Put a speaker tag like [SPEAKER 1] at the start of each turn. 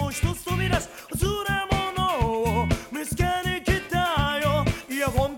[SPEAKER 1] と一つ飛び出す忘れ物を見つけに来たよ。イヤホン